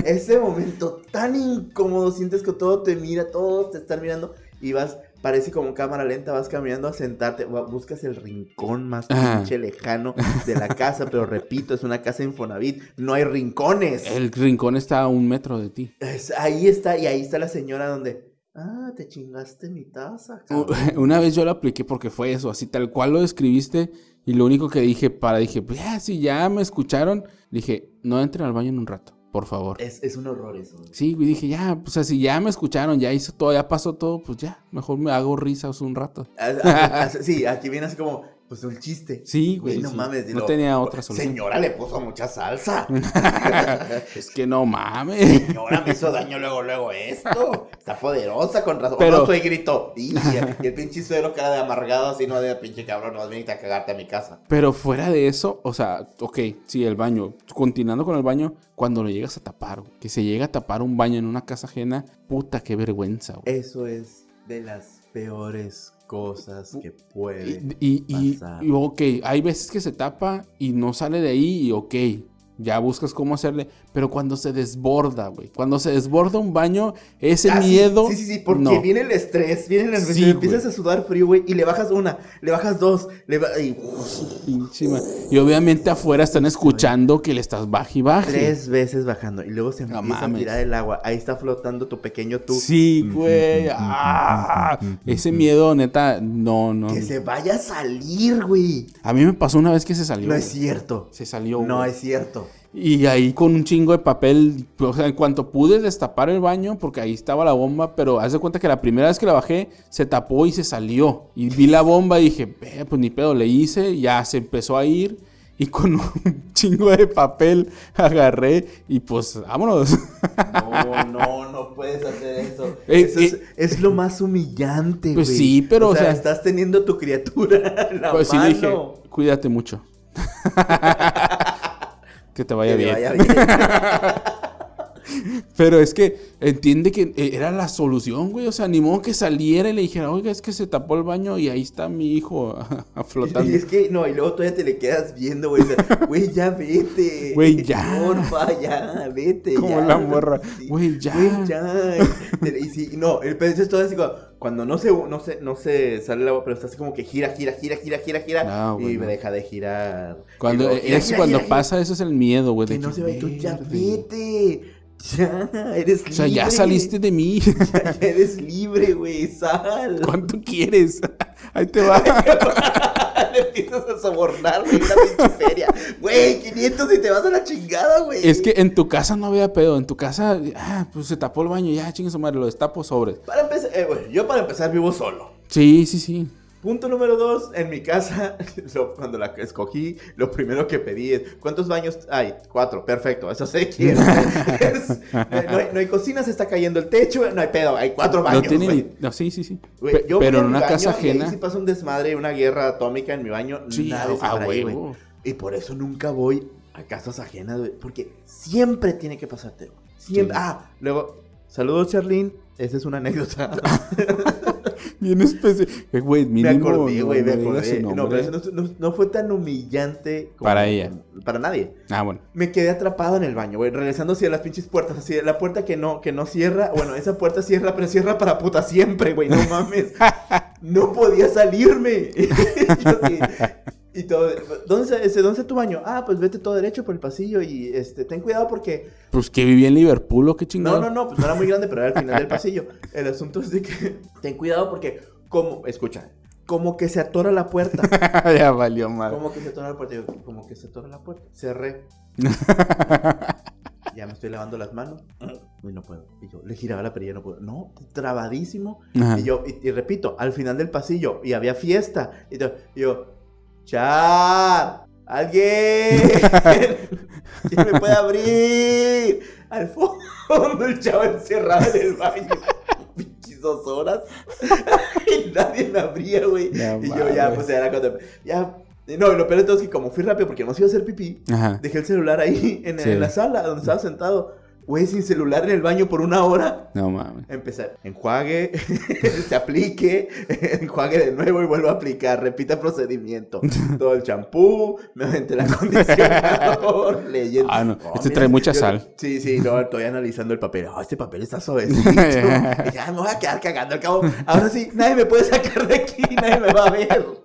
Ese momento tan incómodo, sientes que todo te mira, todos te están mirando y vas, parece como cámara lenta, vas caminando a sentarte, bu- buscas el rincón más Ajá. pinche lejano de la casa, pero repito, es una casa Infonavit, no hay rincones. El rincón está a un metro de ti. Es- ahí está, y ahí está la señora donde, ah, te chingaste mi taza. U- cabrón". Una vez yo lo apliqué porque fue eso, así tal cual lo describiste. Y lo único que dije para, dije, pues ya, si ya me escucharon, dije, no entren al baño en un rato, por favor. Es, es un horror eso. Sí, güey, dije, ya, pues así ya me escucharon, ya hizo todo, ya pasó todo, pues ya, mejor me hago risas un rato. Ah, ah, ah, Sí, aquí viene así como, pues un chiste. Sí, güey. no sí. mames. No dilo. tenía otra solución. Señora le puso mucha salsa. Es que no mames. Señora, me hizo daño luego, luego esto. Está poderosa con razón. Pero-. No, grito. Y, el pinche suero cara de amargado así, no de pinche cabrón, no vas a cagarte a mi casa. Pero fuera de eso, o sea, ok, sí, el baño. Continuando con el baño, cuando lo llegas a tapar, que se llega a tapar un baño en una casa ajena, puta, qué vergüenza, güey. Eso es de las peores cosas que puede. Y, y, pasar. y, ok, hay veces que se tapa y no sale de ahí y ok, ya buscas cómo hacerle, pero cuando se desborda, güey, cuando se desborda un baño, ese Ah, miedo... Sí, sí, sí, porque no. viene el estrés, viene el estrés, Sí, empiezas a sudar frío, güey, y le bajas una, le bajas dos, le ba- y ma- Y obviamente afuera están escuchando que le estás baje y baje. tres veces bajando, y luego se No empieza a tirar el agua, ahí está flotando tu pequeño tú. Sí, güey. ah, ese miedo, neta, no, no. Que se vaya a salir, güey. A mí me pasó una vez que se salió. No es cierto. Se salió. No güey. es cierto. Y ahí con un chingo de papel, o sea, en cuanto pude destapar el baño, porque ahí estaba la bomba, pero haz de cuenta que la primera vez que la bajé, se tapó y se salió. Y vi la bomba y dije, "Eh, pues ni pedo, le hice, ya se empezó a ir. Y con un chingo de papel agarré y pues vámonos. No, no, no puedes hacer eso. Eh, eso es, eh. es lo más humillante. Pues sí, pero, o sea- estás teniendo tu criatura en la Pues sí mano. le dije, cuídate mucho. que te vaya Que bien. Pero es que entiende que eh, era la solución, güey. O sea, ni modo que saliera y le dijera, oiga, es que se tapó el baño y ahí está mi hijo flotando. Y es que, no, y luego todavía te le quedas viendo, güey. o sea, Güey, ya vete. Güey, ya. Porfa, ya, vete. Como ya. la morra. Sí, Güey, ya. Güey, ya. Y sí, no, el pedo es todo así como, cuando no se, no se, no se sale el agua, pero está así como que gira, gira, gira, gira, gira, gira. No, y me deja de girar. Cuando, luego, gira, es gira, cuando gira, pasa eso es el miedo, güey. Que no se vaya, tú ya vete. Ya, eres libre. O sea, ya saliste de mí. Ya, ya eres libre, güey, sal. ¿Cuánto quieres? Ahí te va. Le empiezas a sobornar, güey, una feria. Güey, 500 y te vas a la chingada, güey. Es que en tu casa no había pedo. En tu casa, ah, pues se tapó el baño. Ya, chingue su madre, lo destapo sobre. Para empezar, eh, güey, yo para empezar vivo solo. Sí, sí, sí. Punto número dos, en mi casa, lo- cuando la escogí, lo primero que pedí es, ¿cuántos baños hay? Cuatro, perfecto, eso sé quién. Es- no, hay, no hay cocina, se está cayendo el techo, no hay pedo, hay cuatro No baños, tiene güey. ni- No, sí, sí, sí. Yo pero en una casa ajena. si pasa un desmadre, una guerra atómica en mi baño, Sí, nadie se a para ahí. Y por eso nunca voy a casas ajenas, güey. Porque siempre tiene que pasarte. Siempre. Sí. Ah, luego, saludos, Charlene. Esa es una anécdota. Bien específico. Güey, me acordé, güey, me no acordé. No, pero eso no, fue tan humillante como- Para ella. Para nadie. Ah, bueno. Me quedé atrapado en el baño, güey, regresando hacia las pinches puertas, así, la puerta que no, que no cierra, bueno, esa puerta cierra, pero cierra para puta siempre, güey, no mames. No podía salirme. Yo así, y todo, ¿dónde, está- este, ¿Dónde está tu baño? Ah, pues vete todo derecho por el pasillo y este, ten cuidado porque... Pues que vivía en Liverpool o qué No, chingado. no, no, pues no era muy grande, pero era al final del pasillo. El asunto es de que ten cuidado porque, como, escucha, como que se atora la puerta. ya valió mal. Como que se atora la puerta. Yo, como que se atora la puerta. Cerré. Ya me estoy lavando las manos. Y no puedo. Y yo le giraba la perilla, no puedo. No, trabadísimo. Ajá. Y yo, y, y repito, al final del pasillo. Y había fiesta. Y yo, y yo ¡Char! ¡Alguien! ¿Quién me puede abrir? Al fondo el chavo encerrado en el baño. Pinches dos horas. y nadie me abría, güey. No y yo ya, pues era cuando. Ya, Y No, lo peor de todo es que como fui rápido porque no se iba a hacer pipí, Ajá. dejé el celular ahí en, Sí. en la sala donde estaba sentado. Güey, sin celular en el baño por una hora. No mames. Empezar, enjuague, se aplique, enjuague de nuevo y vuelvo a aplicar, repita procedimiento. Todo el champú, me aventé el acondicionador, leyendo. Ah, no, Oh, este mira, trae mucha yo- sal. Sí, sí, no, estoy analizando el papel. Oh, este papel está suavecito. Ya me voy a quedar cagando al cabo. Ahora sí, nadie me puede sacar de aquí, nadie me va a ver.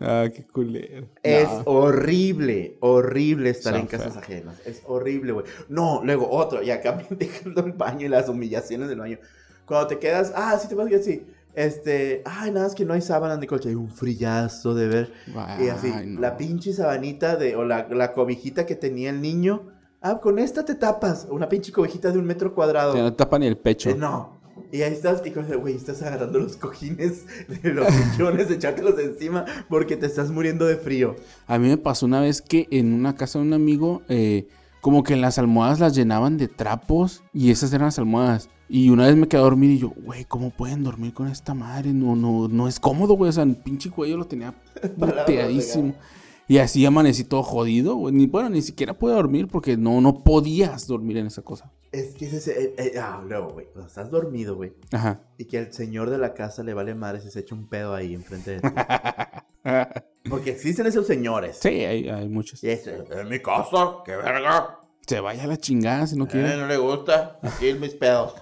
Ah, qué culero. Es No. horrible, horrible estar en casas ajenas. Es horrible, güey. No, luego otro, y acá me dejando el baño y las humillaciones del baño. Cuando te quedas, ah, sí te vas a así. Este, ay, nada, es que no hay sábanas ni colcha. Hay un frillazo de ver. y así, Ay, no. la pinche sabanita de, o la, la cobijita que tenía el niño. Ah, con esta te tapas. Una pinche cobijita de un metro cuadrado. No tapa ni el pecho. Eh, no. Y ahí estás, y como, güey, estás agarrando los cojines de los sillones, echártelos encima porque te estás muriendo de frío. A mí me pasó una vez que en una casa de un amigo, eh, como que las almohadas las llenaban de trapos y esas eran las almohadas. Y una vez me quedé a dormir y yo, güey, ¿cómo pueden dormir con esta madre? No, no, no es cómodo, güey. O sea, el pinche cuello lo tenía puteadísimo. Y así amanecí todo jodido, güey. Ni, bueno, ni siquiera pude dormir porque no, no podías dormir en esa cosa. Es que es ese. eh, eh, ah, luego, güey. Cuando estás dormido, güey. Ajá. Y que al señor de la casa le vale madre si se echa un pedo ahí enfrente de ti. Porque existen esos señores. Sí, hay, hay muchos. Y es, en mi casa, qué verga. Se vaya a la chingada si no Eh, quiere. no le gusta. Aquí mis pedos.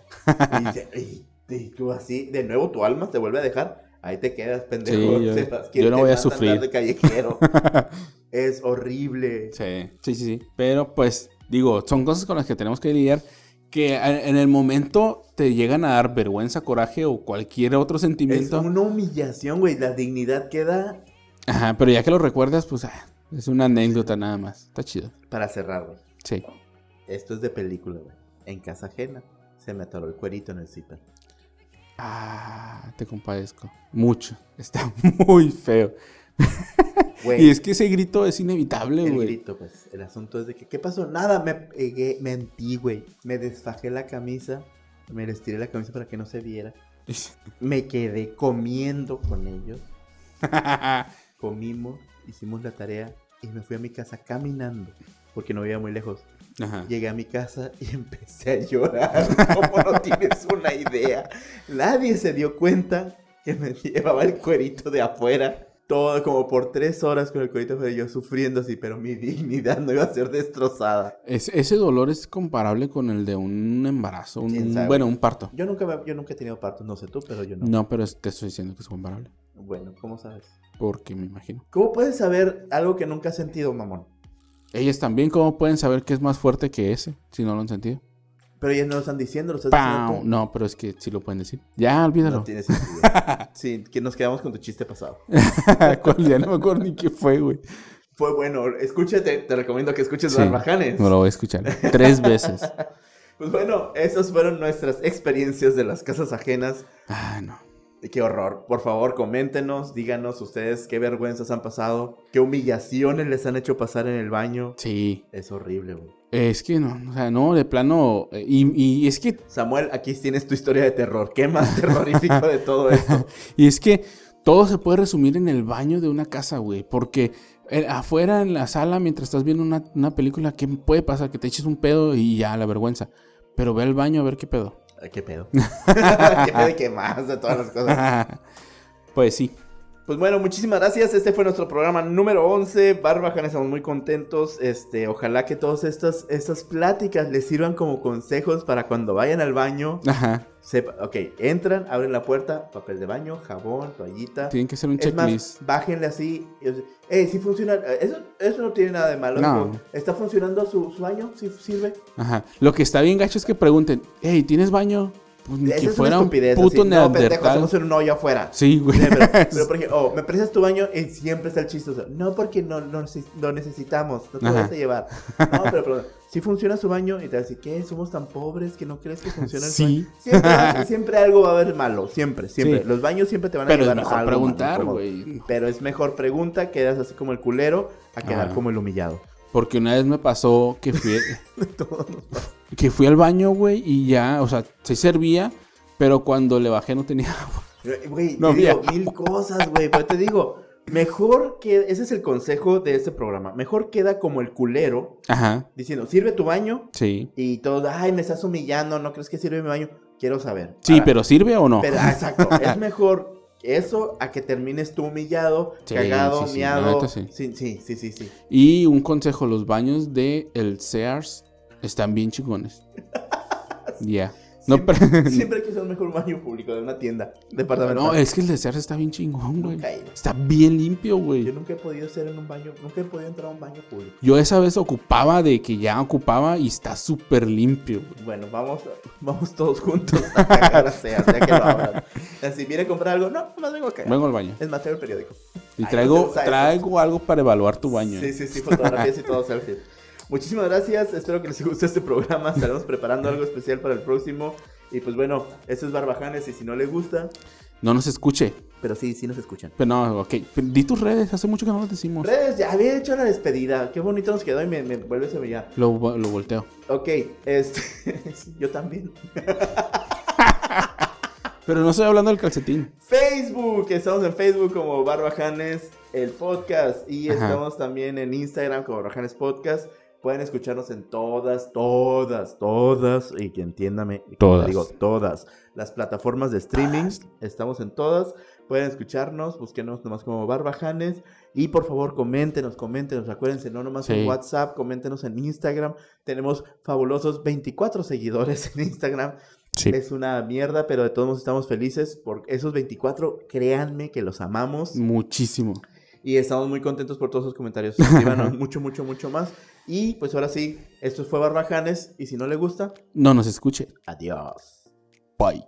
y, y- y tú así, de nuevo tu alma te vuelve a dejar. Ahí te quedas, pendejo. Sí, yo- sepas quién yo no te voy a sufrir. de callejero. es horrible. Sí, sí, sí, sí. Pero pues, digo, son cosas con las que tenemos que lidiar que en el momento te llegan a dar vergüenza, coraje o cualquier otro Es sentimiento. una humillación, güey. La dignidad queda Ajá, pero ya que lo recuerdas, pues ah, es una anécdota nada más. Está chido. para cerrar, güey. Sí. Esto es de película, güey. En casa ajena se me atoró el cuerito en el zipper. Ah, te compadezco. Mucho. Está muy feo. Güey, Y es que ese grito es inevitable, el güey. grito, pues. El asunto es de que, ¿qué pasó? Nada, me pegué, mentí, güey. Me desfajé la camisa, me les tiré la camisa para que no se viera. Me quedé comiendo con ellos. Comimos, hicimos la tarea y me fui a mi casa caminando. Porque no vivía muy lejos. Ajá. Llegué a mi casa y empecé a llorar. Como no tienes una idea. Nadie se dio cuenta que me llevaba el cuerito de afuera. Todo como por tres horas con el cuerito afuera. Yo sufriendo así, pero mi dignidad no iba a ser destrozada. Es- ese dolor es comparable con el de un embarazo, bueno, un parto. Yo nunca, me- yo nunca he tenido partos, no sé tú, pero yo no. No, pero te estoy diciendo que es comparable. Bueno, ¿cómo sabes? Porque me imagino. ¿Cómo puedes saber algo que nunca has sentido, mamón? Ellas también, ¿cómo pueden saber que es más fuerte que ese? Si no lo han sentido. Pero ellos no lo están diciendo, lo estás diciendo tú. No, pero es que sí lo pueden decir. Ya, olvídalo. No tiene sentido. Sí, que nos quedamos con tu chiste pasado. ¿Cuál? ya no me acuerdo ni qué fue, güey. Fue bueno, escúchate, te recomiendo que escuches Sí, Barbajanes. No lo voy a escuchar. Tres veces. Pues bueno, esas fueron nuestras experiencias de las casas ajenas. Ah, no. Qué horror. Por favor, coméntenos, díganos ustedes qué vergüenzas han pasado, qué humillaciones les han hecho pasar en el baño. Sí. Es horrible, güey. Es que no, o sea, no, de plano. eh, Y, y es que, Samuel, aquí tienes tu historia de terror. ¿Qué más terrorífico de todo esto? y es que todo se puede resumir en el baño de una casa, güey. Porque eh, afuera en la sala, mientras estás viendo una, una película, ¿qué puede pasar? Que te eches un pedo y ya, la vergüenza. Pero ve al baño a ver qué pedo. ¿Qué pedo? ¿Qué pedo y qué más de todas las cosas? pues sí. Pues bueno, muchísimas gracias. Este fue nuestro programa número 11. Barbajanes, estamos muy contentos. Este, ojalá que todas estas, estas pláticas les sirvan como consejos para cuando vayan al baño. Ajá. Sepa, ok, entran, abren la puerta, papel de baño, jabón, toallita. Tienen que hacer un Es más, checklist. bájenle así. Eh, sí funciona. Eso, eso no tiene nada de malo. No. ¿Está funcionando su, su baño? ¿Sí sirve? Ajá. Lo que está bien gacho es que pregunten, hey, ¿tienes baño? Pues ni que es una fuera un estupidez. puto así, no, pendejo, hacemos en un hoyo afuera. Sí, güey. Sí, Pero, pero, por ejemplo, oh, me prestas tu baño y siempre está el chistoso. No, porque no, no, lo necesitamos. No te Ajá. vas a llevar. No, pero, pero si funciona su baño y te dice, ¿qué? ¿Somos tan pobres que no crees que funciona el Sí. baño? Siempre, siempre algo va a haber malo. Siempre, siempre. Sí. Los baños siempre te van a Pero es llevar a mejor algo preguntar, güey. Pero es mejor pregunta, quedas así como el culero, a quedar Ajá. como el humillado. Porque una vez me pasó que fui, pasa. que fui al baño, güey, y ya, o sea, se servía, pero cuando le bajé no tenía agua. Güey, No te digo mil cosas, güey. Pero te digo, Mejor que, ese es el consejo de este programa. Mejor queda como el culero Ajá, diciendo, sirve tu baño sí. y todos, ay, me estás humillando, ¿no crees que sirve mi baño? Quiero saber. Sí, Para- pero ¿sirve o no? Pero, ah, exacto, es mejor eso a que termines tú humillado, Sí, cagado, sí, miado. sí. sí, sí, sí. Y un consejo, los baños de el Sears están bien chingones. Ya. No, Siempre, pero- siempre hay que usar mejor un baño público de una tienda departamental. no, es que el de Sears está bien chingón, güey. Está bien limpio, Yo güey. nunca he podido ser en un baño, nunca he podido entrar a un baño público. Yo esa vez ocupaba de que ya ocupaba y está súper limpio, güey. Bueno, vamos, vamos todos juntos a cagar a Sears, ya que lo. Si viene a comprar algo, no, nomás vengo a cagar. Vengo al baño. Es más, traigo el periódico. Y Ay, traigo, no traigo algo para evaluar tu baño. Sí, sí, sí, fotografías y todo selfie. Muchísimas gracias, espero que les guste este programa. Estaremos preparando algo especial para el próximo. Y pues bueno, esto es Barbajanes y si no les gusta, No nos escuche. pero sí, sí nos escuchan. Pero no, ok. Pero Di tus redes, hace mucho que no las decimos. Redes, ya había hecho la despedida. Qué bonito nos quedó y me, me vuelve a brillar. Lo, lo volteo. Ok, este. yo también. Pero no estoy hablando del calcetín. Facebook, estamos en Facebook como Barbajanes, el podcast. Y Ajá. estamos también en Instagram como Barbajanes Podcast. Pueden escucharnos en todas, todas, todas, y que entiéndame, Todas. digo todas, las plataformas de streaming. Estamos en todas. Pueden escucharnos, búsquenos nomás como Barbajanes. Y por favor, coméntenos, coméntenos. Acuérdense, no nomás Sí. en WhatsApp, coméntenos en Instagram. Tenemos fabulosos 24 seguidores en Instagram. Sí. Es una mierda, pero de todos modos estamos felices por esos 24. Créanme que los amamos Muchísimo. y estamos muy contentos por todos sus comentarios. Escríbanos mucho, mucho, mucho más. Y pues ahora sí, esto fue Barbajanes. Y si no le gusta, No nos escuche. adiós. Bye.